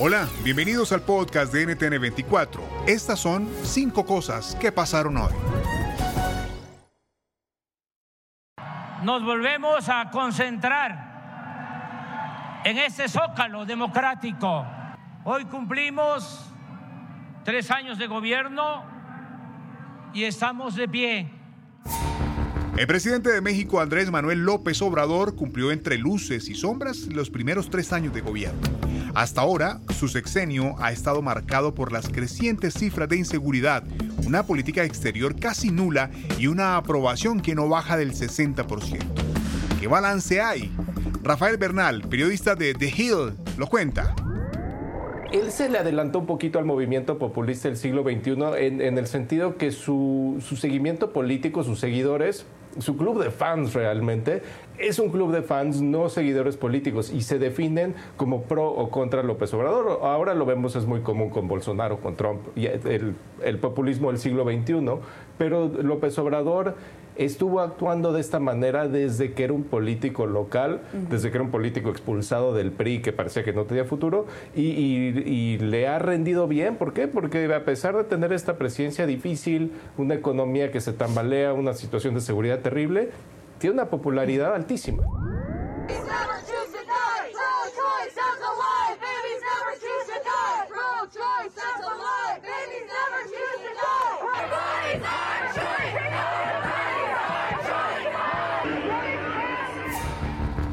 Hola, bienvenidos al podcast de NTN24. Estas son cinco cosas que pasaron hoy. Nos volvemos a concentrar en este zócalo democrático. Hoy cumplimos tres años de gobierno y estamos de pie. El presidente de México, Andrés Manuel López Obrador, cumplió entre luces y sombras los primeros tres años de gobierno. Hasta ahora, su sexenio ha estado marcado por las crecientes cifras de inseguridad, una política exterior casi nula y una aprobación que no baja del 60%. ¿Qué balance hay? Rafael Bernal, periodista de The Hill, lo cuenta. Él se le adelantó un poquito al movimiento populista del siglo XXI en, el sentido que su seguimiento político, sus seguidores, su club de fans realmente es un club de fans, no seguidores políticos, y se definen como pro o contra López Obrador. Ahora lo vemos, es muy común con Bolsonaro, con Trump, y el, el populismo del siglo XXI, pero López Obrador estuvo actuando de esta manera desde que era un político local, desde que era un político expulsado del PRI que parecía que no tenía futuro y, y, le ha rendido bien. ¿Por qué? Porque a pesar de tener esta presidencia difícil, una economía que se tambalea, una situación de seguridad terrible, tiene una popularidad altísima.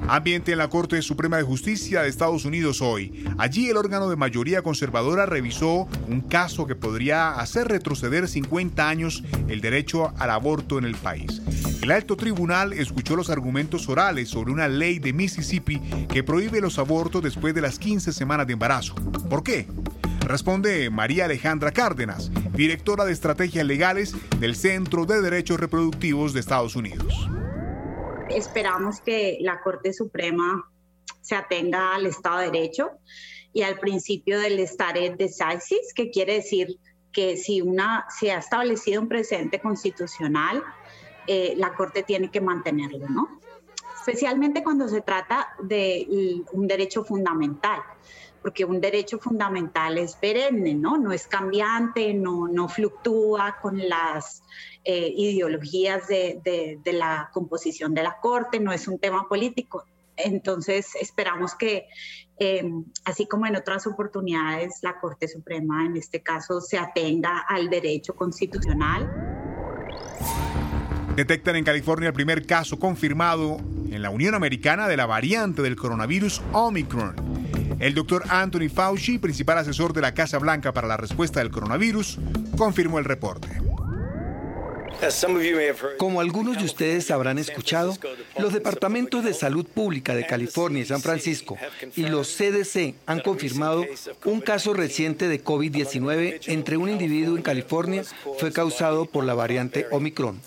Ambiente en la Corte Suprema de Justicia de Estados Unidos hoy. Allí el órgano de mayoría conservadora revisó un caso que podría hacer retroceder 50 años el derecho al aborto en el país. El alto tribunal escuchó los argumentos orales sobre una ley de Mississippi que prohíbe los abortos después de las 15 semanas de embarazo. ¿Por qué? Responde María Alejandra Cárdenas, directora de estrategias legales del Centro de Derechos Reproductivos de Estados Unidos. Esperamos que la Corte Suprema se atenga al Estado de Derecho y al principio del stare decisis, que quiere decir que si una se ha establecido un precedente constitucional, eh, la Corte tiene que mantenerlo, ¿no? Especialmente cuando se trata de un derecho fundamental, porque un derecho fundamental es perenne, ¿no? No es cambiante, no, no fluctúa con las eh, ideologías de, la composición de la Corte, no es un tema político. Entonces, esperamos que, em, así como en otras oportunidades, la Corte Suprema en este caso se atenga al derecho constitucional. Detectan en California el primer caso confirmado en la Unión Americana de la variante del coronavirus Omicron. El doctor Anthony Fauci, principal asesor de la Casa Blanca para la respuesta del coronavirus, confirmó el reporte. Como algunos de ustedes habrán escuchado, los departamentos de salud pública de California y San Francisco y los CDC han confirmado un caso reciente de COVID-19 entre un individuo en California fue causado por la variante Omicron.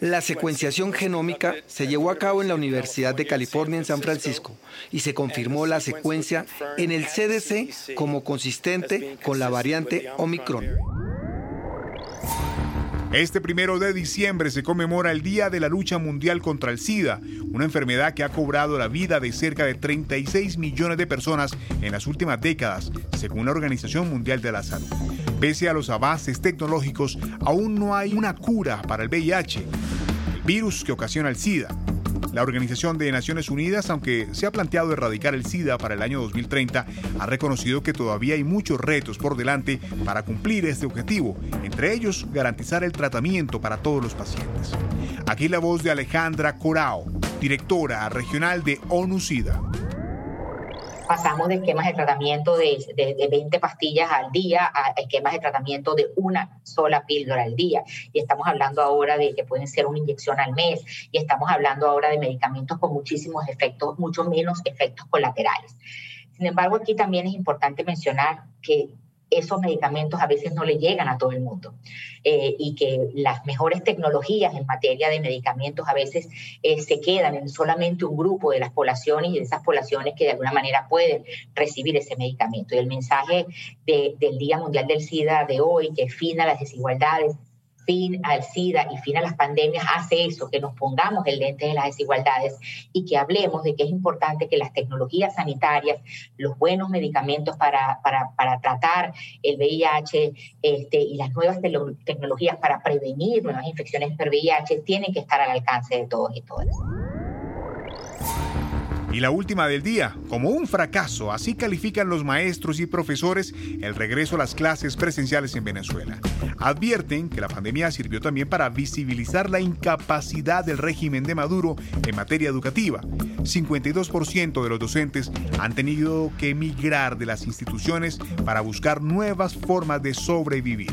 La secuenciación genómica se llevó a cabo en la Universidad de California en San Francisco y se confirmó la secuencia en el CDC como consistente con la variante Omicron. Este primero de diciembre se conmemora el Día de la Lucha Mundial contra el SIDA, una enfermedad que ha cobrado la vida de cerca de 36 millones de personas en las últimas décadas, según la Organización Mundial de la Salud. Pese a los avances tecnológicos, aún no hay una cura para el VIH, el virus que ocasiona el SIDA. La Organización de Naciones Unidas, aunque se ha planteado erradicar el SIDA para el año 2030, ha reconocido que todavía hay muchos retos por delante para cumplir este objetivo, entre ellos garantizar el tratamiento para todos los pacientes. Aquí la voz de Alejandra Corao, directora regional de ONU SIDA pasamos de esquemas de tratamiento de, de, 20 pastillas al día a esquemas de tratamiento de una sola píldora al día. Y estamos hablando ahora de que pueden ser una inyección al mes y estamos hablando ahora de medicamentos con muchísimos efectos, mucho menos efectos colaterales. Sin embargo, aquí también es importante mencionar que esos medicamentos a veces no le llegan a todo el mundo eh, y que las mejores tecnologías en materia de medicamentos a veces eh, se quedan en solamente un grupo de las poblaciones y de esas poblaciones que de alguna manera pueden recibir ese medicamento. Y el mensaje del Día Mundial del SIDA de hoy, que fina las desigualdades, fin al SIDA y fin a las pandemias hace eso, que nos pongamos el lente de las desigualdades y que hablemos de que es importante que las tecnologías sanitarias, los buenos medicamentos para, para, para tratar el VIH este, y las nuevas tecnologías para prevenir nuevas infecciones por VIH tienen que estar al alcance de todos y todas. Y la última del día, como un fracaso, así califican los maestros y profesores el regreso a las clases presenciales en Venezuela. Advierten que la pandemia sirvió también para visibilizar la incapacidad del régimen de Maduro en materia educativa. 52% de los docentes han tenido que emigrar de las instituciones para buscar nuevas formas de sobrevivir.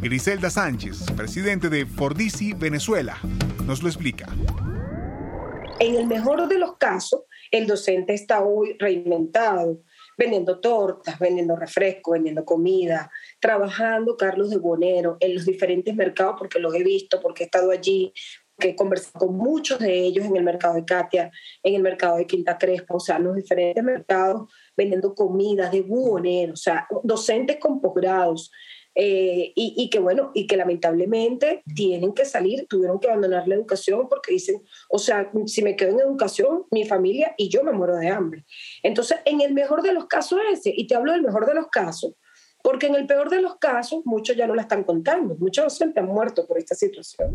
Griselda Sánchez, presidente de Fordisi Venezuela, nos lo explica. En el mejor de los casos, el docente está hoy reinventado, vendiendo tortas, vendiendo refrescos, vendiendo comida, trabajando Carlos de Bonero en los diferentes mercados, porque los he visto, porque he estado allí, que he conversado con muchos de ellos en el mercado de Katia, en el mercado de Quinta Crespa, o sea, en los diferentes mercados vendiendo comida de buhonero, o sea, docentes con posgrados, eh, y, que bueno, y que lamentablemente tienen que salir, tuvieron que abandonar la educación porque dicen, o sea, si me quedo en educación, mi familia y yo me muero de hambre. Entonces, en el mejor de los casos ese, y te hablo del mejor de los casos, porque en el peor de los casos muchos ya no la están contando, muchos docentes han muerto por esta situación.